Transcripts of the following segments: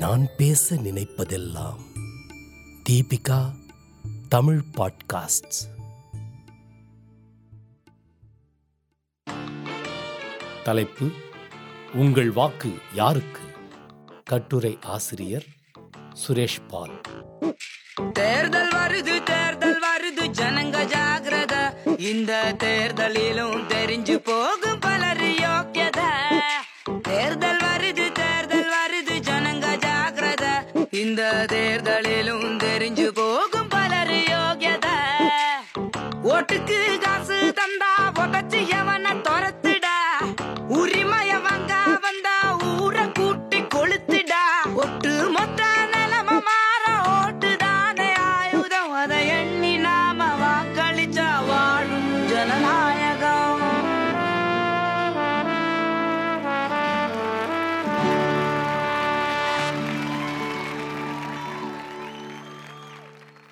நான் பேச நினைப்பதெல்லாம் தீபிகா தமிழ் பாட்காஸ்ட்ஸ். தலைப்பு உங்கள் வாக்கு யாருக்கு? கட்டுரை ஆசிரியர் சுரேஷ் பால். தேர்தல் வருது தேர்தல் வருது ஜனங்க ஜாகிரத இந்த தேர்தலிலும் தெரிஞ்சு போகும் பலர் யோக்கியத இந்த தேர்தலிலும் தெரிஞ்சு போகும் பலர் யோகியத. ஓட்டுக்கு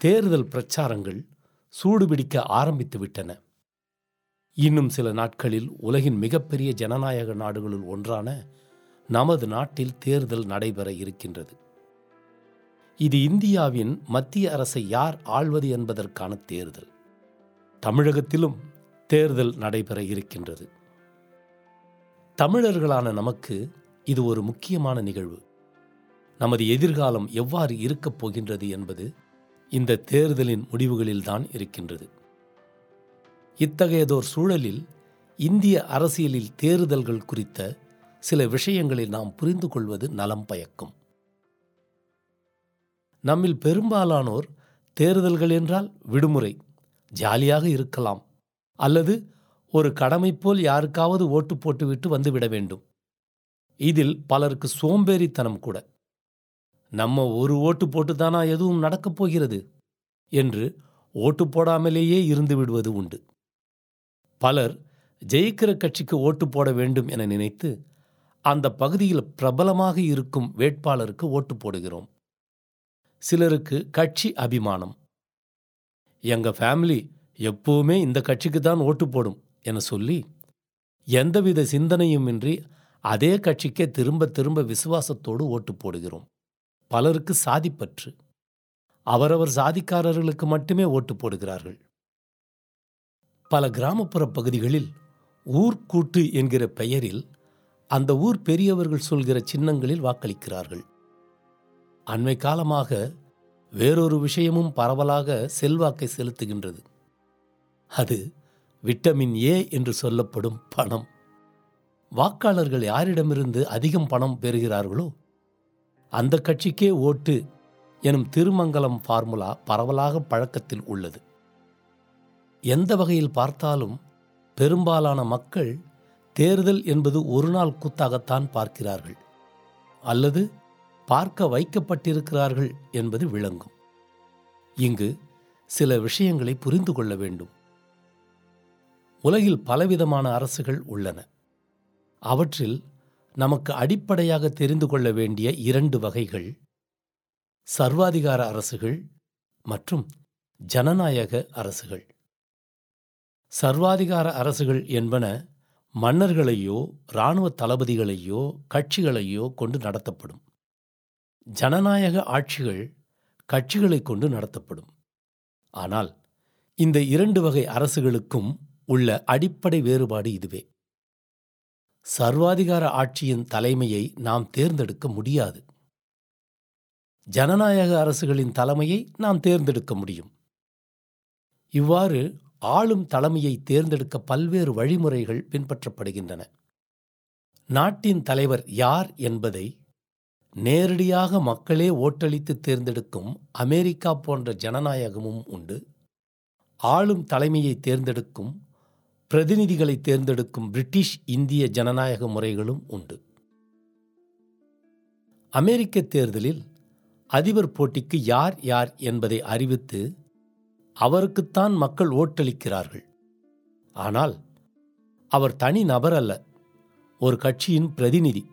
தேர்தல் பிரச்சாரங்கள் சூடுபிடிக்க ஆரம்பித்து விட்டன. இன்னும் சில நாட்களில் உலகின் மிகப்பெரிய ஜனநாயக நாடுகளுள் ஒன்றான நமது நாட்டில் தேர்தல் நடைபெற இருக்கின்றது. இது இந்தியாவின் மத்திய அரசை யார் ஆள்வது என்பதற்கான தேர்தல். தமிழகத்திலும் தேர்தல் நடைபெற இருக்கின்றது. தமிழர்களான நமக்கு இது ஒரு முக்கியமான நிகழ்வு. நமது எதிர்காலம் எவ்வாறு இருக்கப் போகின்றது என்பது இந்த தேர்தலின் முடிவுகளில்தான் இருக்கின்றது. இத்தகையதோர் சூழலில் இந்திய அரசியலில் தேர்தல்கள் குறித்த சில விஷயங்களை நாம் புரிந்து கொள்வது நலம் பயக்கும். நம்மில் பெரும்பாலானோர் தேர்தல்கள் என்றால் விடுமுறை ஜாலியாக இருக்கலாம் அல்லது ஒரு கடமை போல் யாருக்காவது ஓட்டு போட்டுவிட்டு வந்துவிட வேண்டும். இதில் பலருக்கு சோம்பேறித்தனம் கூட. நம்ம ஒரு ஓட்டு போட்டுதானா எதுவும் நடக்கப் போகிறது? என்று ஓட்டு போடாமலேயே இருந்து விடுவது உண்டு. பலர் ஜெயிக்கிற கட்சிக்கு ஓட்டு போட வேண்டும் என நினைத்து அந்த பகுதியில் பிரபலமாக இருக்கும் வேட்பாளருக்கு ஓட்டு போடுகிறோம். சிலருக்கு கட்சி அபிமானம். எங்க ஃபேமிலி எப்பவுமே இந்த கட்சிக்கு தான் ஓட்டு போடும் என சொல்லி எந்தவித சிந்தனையுமின்றி அதே கட்சிக்கே திரும்ப திரும்ப விசுவாசத்தோடு ஓட்டு போடுகிறோம். பலருக்கு சாதிப்பற்று. அவரவர் சாதிக்காரர்களுக்கு மட்டுமே ஓட்டு போடுகிறார்கள். பல கிராமப்புற பகுதிகளில் ஊர்க்கூட்டு என்கிற பெயரில் அந்த ஊர் பெரியவர்கள் சொல்கிற சின்னங்களில் வாக்களிக்கிறார்கள். அண்மை காலமாக வேறொரு விஷயமும் பரவலாக செல்வாக்கை செலுத்துகின்றது. அது விட்டமின் ஏ என்று சொல்லப்படும் பணம். வாக்காளர்கள் யாரிடமிருந்து அதிகம் பணம் பெறுகிறார்களோ அந்த கட்சிக்கே ஓட்டு எனும் திருமங்கலம் ஃபார்முலா பரவலாக பழக்கத்தில் உள்ளது. எந்த வகையில் பார்த்தாலும் பெரும்பாலான மக்கள் தேர்தல் என்பது ஒரு நாள் கூத்தாகத்தான் பார்க்கிறார்கள். அல்லது பார்க்க வைக்கப்பட்டிருக்கிறார்கள் என்பது விளங்கும். இங்கு சில விஷயங்களை புரிந்து கொள்ள வேண்டும். உலகில் பலவிதமான அரசுகள் உள்ளன. அவற்றில் நமக்கு அடிப்படையாக தெரிந்து கொள்ள வேண்டிய இரண்டு வகைகள். சர்வாதிகார அரசுகள் மற்றும் ஜனநாயக அரசுகள். சர்வாதிகார அரசுகள் என்பன மன்னர்களையோ இராணுவ தளபதிகளையோ கட்சிகளையோ கொண்டு நடத்தப்படும். ஜனநாயக ஆட்சிகள் கட்சிகளை கொண்டு நடத்தப்படும். ஆனால் இந்த இரண்டு வகை அரசுகளுக்கும் உள்ள அடிப்படை வேறுபாடு இதுவே. சர்வாதிகார ஆட்சியின் தலைமையை நாம் தேர்ந்தெடுக்க முடியாது. ஜனநாயக அரசுகளின் தலைமையை நாம் தேர்ந்தெடுக்க முடியும். இவ்வாறு ஆளும் தலைமையை தேர்ந்தெடுக்க பல்வேறு வழிமுறைகள் பின்பற்றப்படுகின்றன. நாட்டின் தலைவர் யார் என்பதை நேரடியாக மக்களே ஓட்டளித்து தேர்ந்தெடுக்கும் அமெரிக்கா போன்ற ஜனநாயகமும் உண்டு. ஆளும் தலைமையை தேர்ந்தெடுக்கும் பிரதிநிதிகளை தேர்ந்தெடுக்கும் பிரிட்டிஷ் இந்திய ஜனநாயக முறைகளும் உண்டு. அமெரிக்க தேர்தலில் அதிபர் போட்டிக்கு யார் யார் என்பதை அறிவித்து அவருக்குத்தான் மக்கள் ஓட்டளிக்கிறார்கள். ஆனால் அவர் தனி நபர் அல்ல ஒரு கட்சியின் பிரதிநிதி.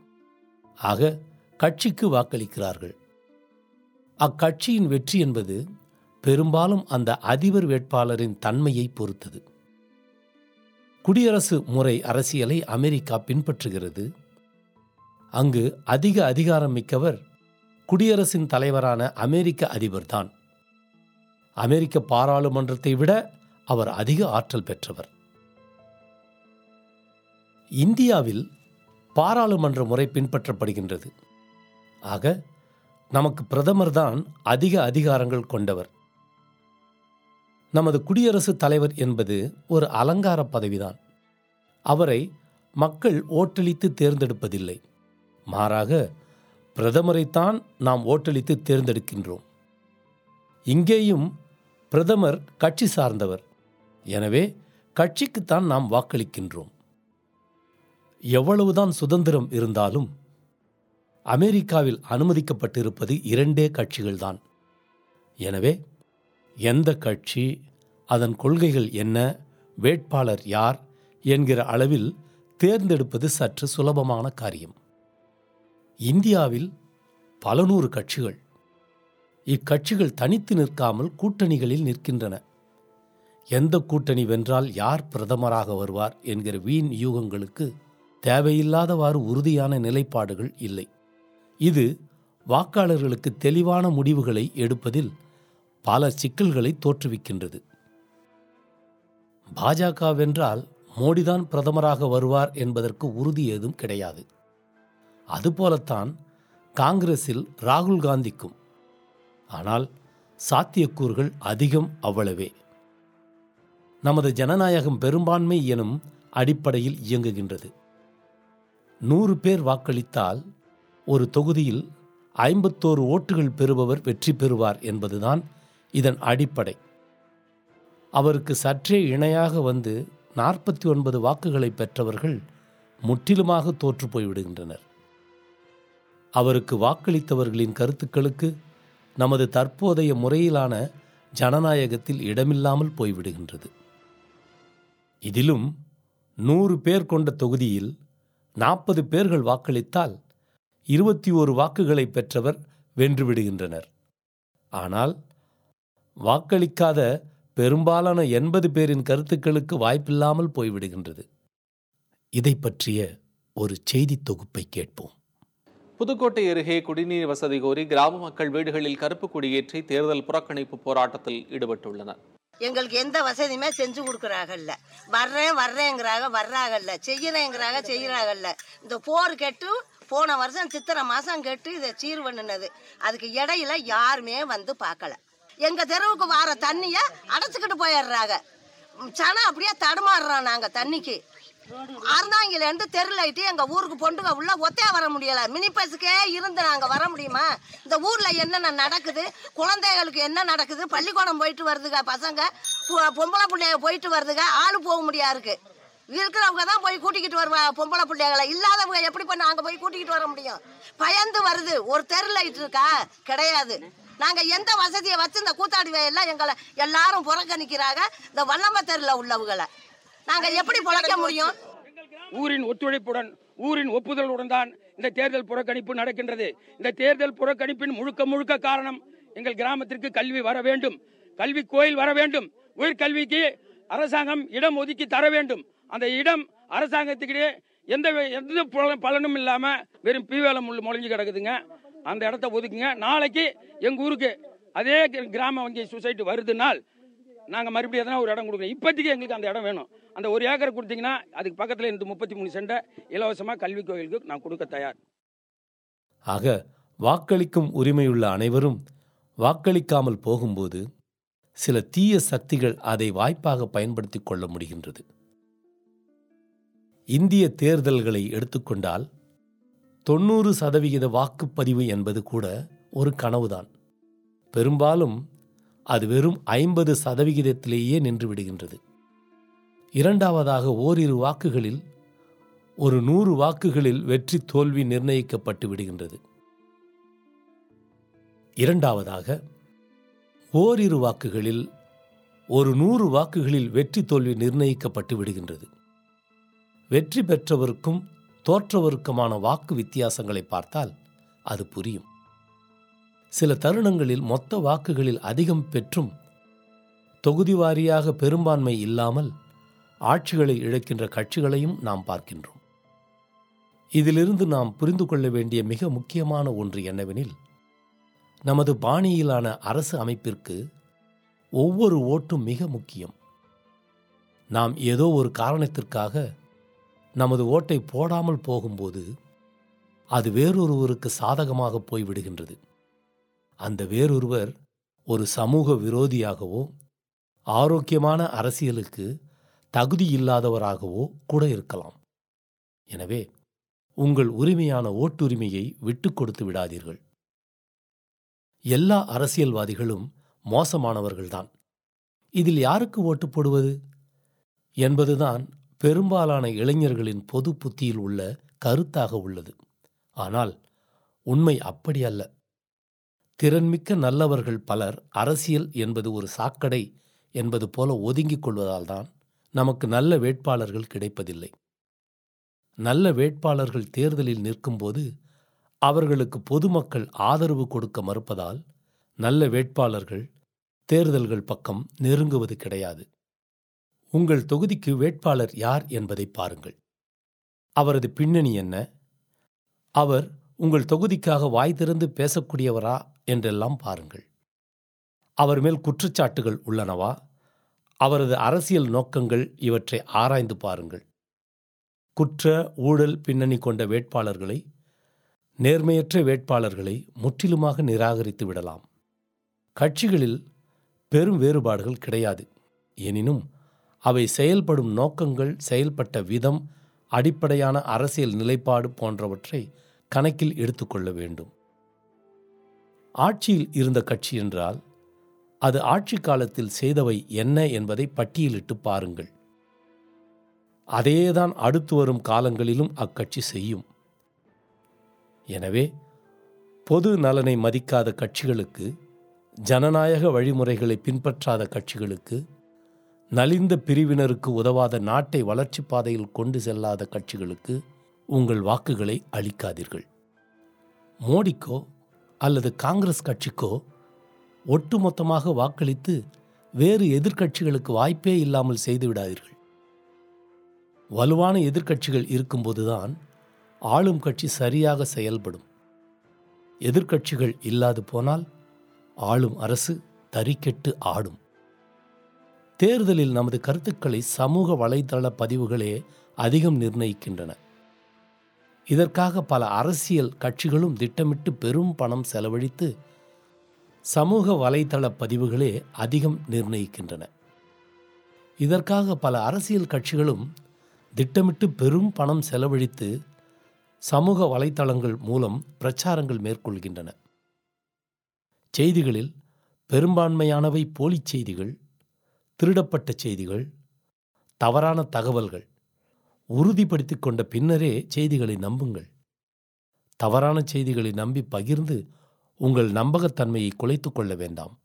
ஆக கட்சிக்கு வாக்களிக்கிறார்கள். அக்கட்சியின் வெற்றி என்பது பெரும்பாலும் அந்த அதிபர் வேட்பாளரின் தன்மையை பொறுத்தது. குடியரசு முறை அரசியலை அமெரிக்கா பின்பற்றுகிறது. அங்கு அதிக அதிகாரம் மிக்கவர் குடியரசின் தலைவரான அமெரிக்க அதிபர்தான். அமெரிக்க பாராளுமன்றத்தை விட அவர் அதிக ஆற்றல் பெற்றவர். இந்தியாவில் பாராளுமன்ற முறை பின்பற்றப்படுகின்றது. ஆக நமக்கு பிரதமர்தான் அதிக அதிகாரங்கள் கொண்டவர். நமது குடியரசுத் தலைவர் என்பது ஒரு அலங்கார பதவிதான். அவரை மக்கள் ஓட்டளித்து தேர்ந்தெடுப்பதில்லை. மாறாக பிரதமரைத்தான் நாம் ஓட்டளித்து தேர்ந்தெடுக்கின்றோம். இங்கேயும் பிரதமர் கட்சி சார்ந்தவர். எனவே கட்சிக்குத்தான் நாம் வாக்களிக்கின்றோம். எவ்வளவுதான் சுதந்திரம் இருந்தாலும் அமெரிக்காவில் அனுமதிக்கப்பட்டிருப்பது இரண்டே கட்சிகள்தான். எனவே எந்த கட்சி அதன் கொள்கைகள் என்ன வேட்பாளர் யார் என்கிற அளவில் தேர்ந்தெடுப்பது சற்று சுலபமான காரியம். இந்தியாவில் பல நூறு கட்சிகள். இக்கட்சிகள் தனித்து நிற்காமல் கூட்டணிகளில் நிற்கின்றன. எந்த கூட்டணி வென்றால் யார் பிரதமராக வருவார் என்கிற வீண் யூகங்களுக்கு தேவையில்லாதவாறு உறுதியான நிலைப்பாடுகள் இல்லை. இது வாக்காளர்களுக்கு தெளிவான முடிவுகளை எடுப்பதில் பல சிக்கல்களை தோற்றுவிக்கின்றது. பாஜகவென்றால் மோடிதான் பிரதமராக வருவார் என்பதற்கு உறுதி ஏதும் கிடையாது. அதுபோலத்தான் காங்கிரஸில் ராகுல் காந்திக்கும். ஆனால் சாத்தியக்கூறுகள் அதிகம் அவ்வளவே. நமது ஜனநாயகம் பெரும்பான்மை எனும் அடிப்படையில் இயங்குகின்றது. நூறு பேர் வாக்களித்தால் ஒரு தொகுதியில் ஐம்பத்தோரு ஓட்டுகள் பெறுபவர் வெற்றி பெறுவார் என்பதுதான் இதன் அடிப்படை. அவருக்கு சற்றே இணையாக வந்து நாற்பத்தி ஒன்பது வாக்குகளை பெற்றவர்கள் முற்றிலுமாக தோற்று போய்விடுகின்றனர். அவருக்கு வாக்களித்தவர்களின் கருத்துக்களுக்கு நமது தற்போதைய முறையிலான ஜனநாயகத்தில் இடமில்லாமல் போய்விடுகின்றது. இதிலும் நூறு பேர் கொண்ட தொகுதியில் நாற்பது பேர்கள் வாக்களித்தால் இருபத்தி ஓரு வாக்குகளை பெற்றவர் வென்றுவிடுகின்றனர் ஆனால் வாக்களிக்காத பெரும்பாலான எண்பது பேரின் கருத்துக்களுக்கு வாய்ப்பில்லாமல் போய்விடுகின்றது. இதை பற்றிய ஒரு செய்தி தொகுப்பை கேட்போம். புதுக்கோட்டை அருகே குடிநீர் வசதி கோரி கிராம மக்கள் வீடுகளில் கருப்பு கொடியேற்றி தேர்தல் புறக்கணிப்பு போராட்டத்தில் ஈடுபட்டுள்ளனர். எங்களுக்கு எந்த வசதியுமே செஞ்சு கொடுக்குறாங்கல்ல வர்றேன் வர்றேங்கிறாங்க வர்றாங்கல்ல செய்யறேங்கிறாங்க செய்யறாங்கல்ல இந்த போர் கெட்டு போன வருஷம் சித்திரை மாசம் கெட்டு இதை சீர் பண்ணுனது அதுக்கு இடையில யாருமே வந்து பார்க்கல. எங்கள் தெருவுக்கு வார தண்ணியை அடைச்சிக்கிட்டு போயிடுறாங்க. சனம் அப்படியே தடுமாறுறோம் நாங்கள் தண்ணிக்கு. அறந்தாங்கிலேருந்து தெரு லைட்டு எங்கள் ஊருக்கு பொண்டுங்க உள்ள ஒத்தையா வர முடியலை. மினி பஸ்ஸுக்கே இருந்து நாங்கள் வர முடியுமா? இந்த ஊரில் என்னென்ன நடக்குது? குழந்தைகளுக்கு என்ன நடக்குது? பள்ளிக்கூடம் போயிட்டு வருதுங்க பசங்க. பொம்பளை பிள்ளைங்க போயிட்டு வருதுங்க. ஆளு போக முடியா இருக்கு. இருக்கிறவங்க தான் போய் கூட்டிக்கிட்டு வருவா பொம்பளை பிள்ளைகளை இல்லாதவங்க எப்படி பண்ண அங்கே போய் கூட்டிக்கிட்டு வர முடியும்? பயந்து வருது. ஒரு தெரு லைட் இருக்கா? கிடையாது. நாங்க எந்த வசதியை வச்சு இந்த கூத்தாடி எல்லாம் எங்களை எல்லாரும் புறக்கணிக்கிறாங்க? இந்த வல்லம்ப தெருல உள்ளவங்களை. நாங்க எப்படி பொழைக்க முடியும்? ஊரின் ஒத்துழைப்புடன் ஊரின் ஒப்புதலுடன் தான் இந்த தேர்தல் புறக்கணிப்பு நடக்கின்றது. இந்த தேர்தல் புறக்கணிப்பின் முழுக்க முழுக்க காரணம் எங்கள் கிராமத்திற்கு கல்வி வர வேண்டும். கல்வி கோயில் வர வேண்டும். உயர்கல்விக்கு அரசாங்கம் இடம் ஒதுக்கி தர வேண்டும். அந்த இடம் அரசாங்கத்துக்கிட்டே எந்த எந்த பலன் பலனும் இல்லாம வெறும் பீவேலம் முள் முளைஞ்சு கிடக்குதுங்க. அந்த இடத்த ஒதுக்குங்க. நாளைக்கு எங்க ஊருக்கு அதே கிராம வங்கி சொசைட்டி வருதுனால் நாங்கள் மறுபடியும் எதனா ஒரு இடம் கொடுக்குறோம் இப்போதைக்கு எங்களுக்கு அந்த இடம் வேணும். அந்த ஒரு ஏக்கர் கொடுத்தீங்கன்னா அதுக்கு பக்கத்தில் இந்த முப்பத்தி மூணு சென்டை இலவசமாக கல்வி கோயிலுக்கு நான் கொடுக்க தயார். ஆக வாக்களிக்கும் உரிமையுள்ள அனைவரும் வாக்களிக்காமல் போகும்போது சில தீய சக்திகள் அதை வாய்ப்பாக பயன்படுத்திக் கொள்ள முடிகின்றது. இந்திய தேர்தல்களை எடுத்துக்கொண்டால் தொண்ணூறு சதவிகித வாக்குப்பதிவு என்பது கூட ஒரு கனவுதான். பெரும்பாலும் அது வெறும் ஐம்பது சதவிகிதத்திலேயே நின்று விடுகின்றது. இரண்டாவதாக ஓரிரு வாக்குகளில் ஒரு நூறு வாக்குகளில் வெற்றி தோல்வி நிர்ணயிக்கப்பட்டு விடுகின்றது. இரண்டாவதாக ஓரிரு வாக்குகளில் ஒரு நூறு வாக்குகளில் வெற்றி தோல்வி நிர்ணயிக்கப்பட்டு விடுகின்றது. வெற்றி பெற்றவருக்கும் தோற்றவருக்கமான வாக்கு வித்தியாசங்களை பார்த்தால் அது புரியும். சில தருணங்களில் மொத்த வாக்குகளில் அதிகம் பெற்றும் தொகுதி வாரியாக பெரும்பான்மை இல்லாமல் ஆட்சிகளை இழக்கின்ற கட்சிகளையும் நாம் பார்க்கின்றோம். இதிலிருந்து நாம் புரிந்து கொள்ள வேண்டிய மிக முக்கியமான ஒன்று என்னவெனில் நமது பாணியிலான அரசு அமைப்பிற்கு ஒவ்வொரு ஓட்டும் மிக முக்கியம். நாம் ஏதோ ஒரு காரணத்திற்காக நமது ஓட்டை போடாமல் போகும்போது அது வேறொருவருக்கு சாதகமாக போய்விடுகின்றது. அந்த வேறொருவர் ஒரு சமூக விரோதியாகவோ ஆரோக்கியமான அரசியலுக்கு தகுதி இல்லாதவராகவோ கூட இருக்கலாம். எனவே உங்கள் உரிமையான ஓட்டுரிமையை விட்டு கொடுத்து விடாதீர்கள். எல்லா அரசியல்வாதிகளும் மோசமானவர்கள்தான். இதில் யாருக்கு ஓட்டு போடுவது? என்பதுதான் பெரும்பாலான இளைஞர்களின் பொது புத்தியில் உள்ள கருத்தாக உள்ளது. ஆனால் உண்மை அப்படி அல்ல. திறன்மிக்க நல்லவர்கள் பலர் அரசியல் என்பது ஒரு சாக்கடை என்பது போல ஒதுங்கிக் கொள்வதால்தான் நமக்கு நல்ல வேட்பாளர்கள் கிடைப்பதில்லை. நல்ல வேட்பாளர்கள் தேர்தலில் நிற்கும்போது அவர்களுக்கு பொதுமக்கள் ஆதரவு கொடுக்க மறுப்பதால் நல்ல வேட்பாளர்கள் தேர்தல்கள் பக்கம் நெருங்குவது கிடையாது. உங்கள் தொகுதிக்கு வேட்பாளர் யார் என்பதை பாருங்கள். அவரது பின்னணி என்ன? அவர் உங்கள் தொகுதிக்காக வாய் திறந்து பேசக்கூடியவரா என்றெல்லாம் பாருங்கள். அவர் மேல் குற்றச்சாட்டுகள் உள்ளனவா? அவரது அரசியல் நோக்கங்கள் இவற்றை ஆராய்ந்து பாருங்கள். குற்ற ஊழல் பின்னணி கொண்ட வேட்பாளர்களை நேர்மையற்ற வேட்பாளர்களை முற்றிலுமாக நிராகரித்து விடலாம். கட்சிகளில் பெரும் வேறுபாடுகள் கிடையாது. எனினும் அவை செயல்படும் நோக்கங்கள் செயல்பட்ட விதம் அடிப்படையான அரசியல் நிலைப்பாடு போன்றவற்றை கணக்கில் எடுத்துக்கொள்ள வேண்டும். ஆட்சியில் இருந்த கட்சி என்றால் அது ஆட்சி காலத்தில் செய்தவை என்ன என்பதை பட்டியலிட்டு பாருங்கள். அதேதான் அடுத்து வரும் காலங்களிலும் அக்கட்சி செய்யும். எனவே பொது நலனை மதிக்காத கட்சிகளுக்கு ஜனநாயக வழிமுறைகளை பின்பற்றாத கட்சிகளுக்கு நலிந்த பிரிவினருக்கு உதவாத நாட்டை வளர்ச்சி பாதையில் கொண்டு செல்லாத கட்சிகளுக்கு உங்கள் வாக்குகளை அளிக்காதீர்கள். மோடிக்கோ அல்லது காங்கிரஸ் கட்சிக்கோ ஒட்டுமொத்தமாக வாக்களித்து வேறு எதிர்க்கட்சிகளுக்கு வாய்ப்பே இல்லாமல் செய்துவிடாதீர்கள் வலுவான எதிர்க்கட்சிகள் இருக்கும்போதுதான் ஆளும் கட்சி சரியாக செயல்படும். எதிர்க்கட்சிகள் இல்லாது போனால் ஆளும் அரசு தறிக்கெட்டு ஆடும். தேர்தலில் நமது கருத்துக்களை சமூக வலைதள பதிவுகளே அதிகம் நிர்ணயிக்கின்றன. இதற்காக பல அரசியல் கட்சிகளும் திட்டமிட்டு பெரும் பணம் செலவழித்து சமூக வலைதள பதிவுகளே அதிகம் நிர்ணயிக்கின்றன. இதற்காக பல அரசியல் கட்சிகளும் திட்டமிட்டு பெரும் பணம் செலவழித்து சமூக வலைத்தளங்கள் மூலம் பிரச்சாரங்கள் மேற்கொள்கின்றன. செய்திகளில் பெரும்பான்மையானவை போலிச் செய்திகள் திருடப்பட்ட செய்திகள் தவறான தகவல்கள் உறுதிப்படுத்தி கொண்ட பின்னரே செய்திகளை நம்புங்கள். தவறான செய்திகளை நம்பி பகிர்ந்து உங்கள் நம்பகத்தன்மையை குலைத்துக் கொள்ள வேண்டாம்.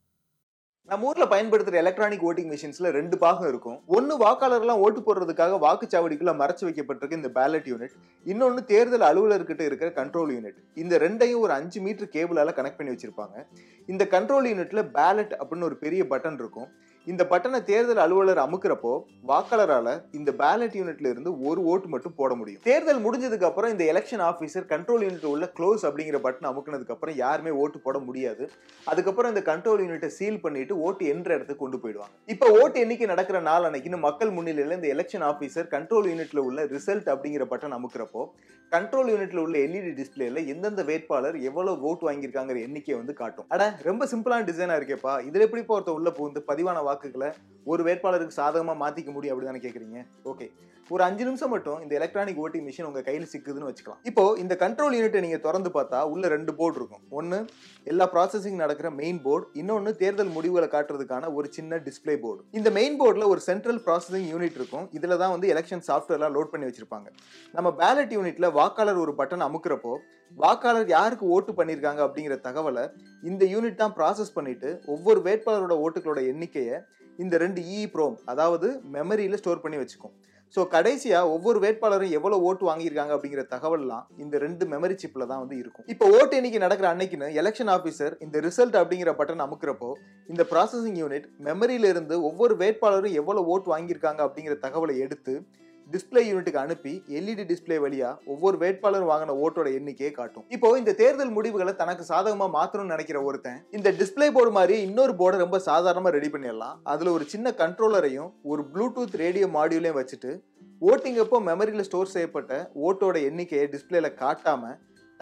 நம்ம ஊர்ல பயன்படுத்துற எலக்ட்ரானிக் ஓட்டிங் மிஷின்ஸ்ல ரெண்டு பாகம் இருக்கும். ஒன்னு வாக்காளர்லாம் ஓட்டு போடுறதுக்காக வாக்குச்சாவடிக்குள்ள மறைச்சு வைக்கப்பட்டிருக்கு இந்த பேலட் யூனிட் இன்னொன்னு தேர்தல் அலுவலர்கிட்ட இருக்கிற கண்ட்ரோல் யூனிட் இந்த ரெண்டையும் ஒரு அஞ்சு மீட்டர் கேபிளால கனெக்ட் பண்ணி வச்சிருப்பாங்க. இந்த கண்ட்ரோல் யூனிட்ல பேலட் அப்படின்னு ஒரு பெரிய பட்டன் இருக்கும். இந்த பட்டனை தேர்தல் அலுவலர் அமுக்கிறப்போ வாக்காளரால இந்த பேலட் யூனிட்ல இருந்து ஒரு ஓட்டு மட்டும் போட முடியும். தேர்தல் முடிஞ்சதுக்கு அப்புறம் இந்த எலெக்ஷன் ஆஃபீஸர் கண்ட்ரோல் யூனிட் உள்ள க்ளோஸ் அப்படிங்கிற பட்டன் அமுக்கினதுக்கு அப்புறம் யாருமே ஓட்டு போட முடியாது. அதுக்கப்புறம் இந்த கண்ட்ரோல் யூனிட்டை சீல் பண்ணிட்டு ஓட்டு என்ற இடத்துக்கு கொண்டு போயிடுவாங்க. இப்போ ஓட்டு எண்ணிக்கை நடக்கிற நாள் அன்னைக்கு மக்கள் முன்னிலையில இந்த எலெக்ஷன் ஆஃபீஸர் கண்ட்ரோல் யூனிட்ல உள்ள ரிசல்ட் அப்படிங்கிற பட்டன் அமுக்கிறப்போ கண்ட்ரோல் யூனிட்ல உள்ள எல்இடி டிஸ்பிளேல எந்தெந்த வேட்பாளர் எவ்வளவு ஓட்டு வாங்கியிருக்காங்கிற எண்ணிக்கை வந்து காட்டும். அட ரொம்ப சிம்பிளான டிசைனா இருக்கேப்பா. இதுல எப்படி ஒருத்தர் உள்ள புகுந்து பதிவான வாக்குகளை ஒரு வேட்பாளருக்கு சாதகமாக மாற்றிக்க முடியும் அப்படிதானே கேட்குறீங்க ஓகே ஒரு அஞ்சு நிமிஷம் மட்டும் இந்த எலக்ட்ரானிக் ஓட்டிங் மிஷின் உங்கள் கையில் சிக்குதுன்னு வச்சுக்கலாம். இப்போ இந்த கண்ட்ரோல் யூனிட்டை நீங்கள் திறந்து பார்த்தா உள்ள ரெண்டு போர்டு இருக்கும். ஒன்று எல்லா ப்ராசஸிங் நடக்கிற மெயின் போர்டு இன்னொன்று தேர்தல் முடிவுகளை காட்டுறதுக்கான ஒரு சின்ன டிஸ்ப்ளே போர்டு இந்த மெயின் போர்டில் ஒரு சென்ட்ரல் ப்ராசஸிங் யூனிட் இருக்கும். இதில் தான் வந்து எலெக்ஷன் சாஃப்ட்வேர்லாம் லோட் பண்ணி வச்சிருப்பாங்க. நம்ம பேலட் யூனிட்டில் வாக்காளர் ஒரு பட்டன் அமுக்கிறப்போ வாக்காளர் யாருக்கு ஓட்டு பண்ணியிருக்காங்க அப்படிங்கிற தகவலை இந்த யூனிட் தான் ப்ராசஸ் பண்ணிட்டு ஒவ்வொரு வேட்பாளரோட ஓட்டுகளோட எண்ணிக்கையை இந்த ரெண்டு e இ ப்ரோம் அதாவது மெமரியில் ஸ்டோர் பண்ணி வச்சுக்கும். ஸோ கடைசியாக ஒவ்வொரு வேட்பாளரும் எவ்வளோ ஓட்டு வாங்கியிருக்காங்க அப்படிங்கிற தகவல்லாம் இந்த ரெண்டு மெமரி சிப்பில் தான் வந்து இருக்கும். இப்போ ஓட்டு எண்ணிக்கை நடக்கிற அன்னைக்குன்னு எலெக்ஷன் ஆஃபீஸர் இந்த ரிசல்ட் அப்படிங்கிற பட்டன் அமுக்கிறப்போ இந்த ப்ராசஸிங் யூனிட் மெமரியில இருந்து ஒவ்வொரு வேட்பாளரும் எவ்வளோ ஓட்டு வாங்கியிருக்காங்க அப்படிங்கிற தகவலை எடுத்து டிஸ்ப்ளே யூனிட்டுக்கு அனுப்பி எல்இடி டிஸ்ப்ளே வழியா ஒவ்வொரு வேட்பாளர் வாங்கின ஓட்டோட எண்ணிக்கையை காட்டும். இப்போ இந்த தேர்தல் முடிவுகளை தனக்கு சாதகமா மாத்தணும்னு நினைக்கிற ஒருத்தன் இந்த டிஸ்ப்ளே போர்டு மாதிரி இன்னொரு போர்டை ரொம்ப சாதாரணமா ரெடி பண்ணிடலாம். அதுல ஒரு சின்ன கண்ட்ரோலரையும் ஒரு ப்ளூடூத் ரேடியோ மாடியூலையும் வச்சுட்டு ஓட்டிங் அப்போ மெமரியில் ஸ்டோர் செய்யப்பட்ட ஓட்டோட எண்ணிக்கையை டிஸ்பிளேல காட்டாம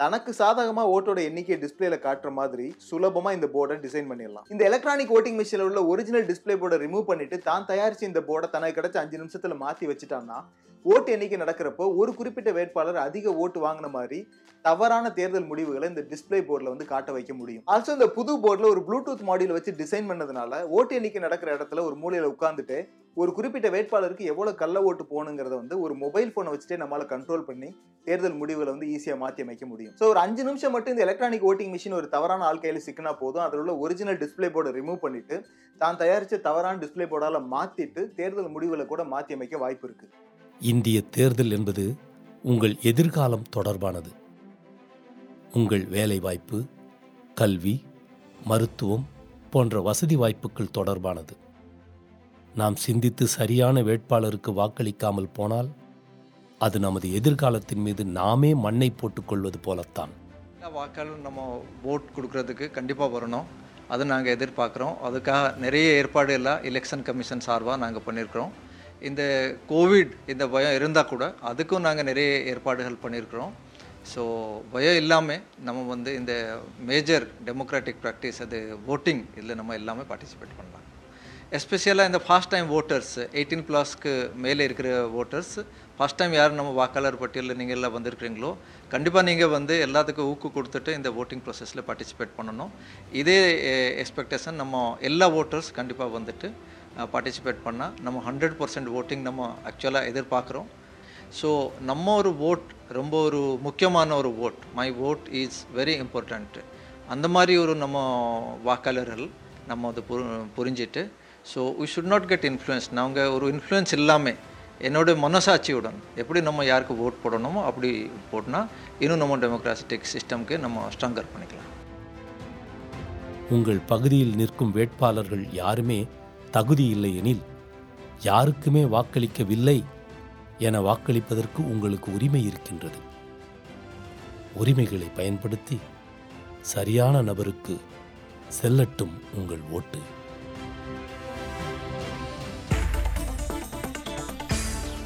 தனக்கு சாதகமாக ஓட்டோட எண்ணிக்கையை டிஸ்பிளேல காட்டுற மாதிரி சுலபமாக இந்த போர்டை டிசைன் பண்ணிடலாம். இந்த எலக்ட்ரானிக் ஓட்டிங் மிஷினில் உள்ள ஒரிஜினல் டிஸ்ப்ளே போர்டை ரிமூவ் பண்ணிட்டு தான் தயாரிச்ச இந்த போர்டை தனக்கு கிடைச்ச அஞ்சு நிமிஷத்தில் மாற்றி வச்சுட்டான்னா ஓட்டு எண்ணிக்கை நடக்கிறப்போ ஒரு குறிப்பிட்ட வேட்பாளர் அதிக ஓட்டு வாங்கின மாதிரி தவறான தேர்தல் முடிவுகளை இந்த டிஸ்பிளே போர்டில் வந்து காட்ட வைக்க முடியும். ஆல்சோ இந்த புது போர்டில் ஒரு ப்ளூடூத் மாடியில் வச்சு டிசைன் பண்ணதுனால ஓட்டு எண்ணிக்கை நடக்கிற இடத்துல ஒரு மூலையில் உட்காந்துட்டு ஒரு குறிப்பிட்ட வேட்பாளருக்கு எவ்வளோ கள்ள ஓட்டு போகணுங்கிறத வந்து ஒரு மொபைல் ஃபோனை வச்சுட்டே நம்மளால் கண்ட்ரோல் பண்ணி தேர்தல் முடிவுகளை வந்து ஈஸியாக மாற்றி அமைக்க முடியும். ஸோ ஒரு அஞ்சு நிமிஷம் மட்டும் இந்த எலக்ட்ரானிக் ஓட்டிங் மிஷின் ஒரு தவறான ஆள் கையில் சிக்கினா போதும். அதில் உள்ள ஒரிஜினல் டிஸ்ப்ளே போர்டை ரிமூவ் பண்ணிட்டு தான் தயாரித்த தவறான டிஸ்ப்ளே போர்டால் மாற்றிட்டு தேர்தல் முடிவுகளை கூட மாற்றி அமைக்க வாய்ப்பு இருக்குது இந்திய தேர்தல் என்பது உங்கள் எதிர்காலம் தொடர்பானது. உங்கள் வேலைவாய்ப்பு கல்வி மருத்துவம் போன்ற வசதி வாய்ப்புகள் தொடர்பானது. நாம் சிந்தித்து சரியான வேட்பாளருக்கு வாக்களிக்காமல் போனால் அது நமது எதிர்காலத்தின் மீது நாமே மண்ணை போட்டுக்கொள்வது போலத்தான். எல்லா வாக்காளரும் நம்ம ஓட் கொடுக்கறதுக்கு கண்டிப்பாக வரணும். அதை நாங்கள் எதிர்பார்க்குறோம். அதுக்காக நிறைய ஏற்பாடு எல்லாம் எலெக்ஷன் கமிஷன் சார்பாக நாங்கள் பண்ணியிருக்கிறோம். இந்த கோவிட் இந்த பயம் இருந்தால் கூட அதுக்கும் நாங்கள் நிறைய ஏற்பாடுகள் பண்ணியிருக்கிறோம். ஸோ பயம் இல்லாமல் நம்ம வந்து இந்த மேஜர் டெமோக்ராட்டிக் ப்ராக்டிஸ் அது ஓட்டிங் இதில் நம்ம எல்லாமே பார்ட்டிசிபேட் பண்ணலாம். எஸ்பெஷலாக இந்த ஃபாஸ்ட் டைம் ஓட்டர்ஸ் எயிட்டீன் ப்ளஸ்க்கு மேலே இருக்கிற ஓட்டர்ஸ் ஃபஸ்ட் டைம் யார் நம்ம வாக்காளர் பட்டியலில் நீங்கள் எல்லாம் வந்திருக்கிறீங்களோ கண்டிப்பாக நீங்கள் வந்து எல்லாத்துக்கும் ஊக்கு கொடுத்துட்டு இந்த ஓட்டிங் ப்ரொசஸில் பார்ட்டிசிபேட் பண்ணணும். இதே எக்ஸ்பெக்டேஷன் நம்ம எல்லா ஓட்டர்ஸ் கண்டிப்பாக வந்துட்டு பார்ட்டிசிபேட் பண்ணால் நம்ம ஹண்ட்ரட் பர்சன்ட் ஓட்டிங் நம்ம ஆக்சுவலாக எதிர்பார்க்குறோம். ஸோ நம்ம ஒரு ஓட் ரொம்ப ஒரு முக்கியமான ஒரு vote my vote is very important அந்த மாதிரி ஒரு நம்ம வாக்காளர்கள் நம்ம அதை புரி புரிஞ்சிட்டு so we should not get influence நாங்கள் ஒரு இன்ஃப்ளூயன்ஸ் இல்லாமல் என்னோட மனசாட்சியுடன் எப்படி நம்ம யாருக்கு ஓட் போடணுமோ அப்படி போட்டினா இன்னும் நம்ம டெமோக்ராட்டிக் சிஸ்டம்க்கு நம்ம ஸ்ட்ராங்கர் பண்ணிக்கலாம். உங்கள் பகுதியில் நிற்கும் வேட்பாளர்கள் யாருமே தகுதி இல்லை எனில் யாருக்குமே வாக்களிக்கவில்லை என வாக்களிப்பதற்கு உங்களுக்கு உரிமை இருக்கின்றது. உரிமைகளை பயன்படுத்தி சரியான நபருக்கு செல்லட்டும் உங்கள் ஓட்டு.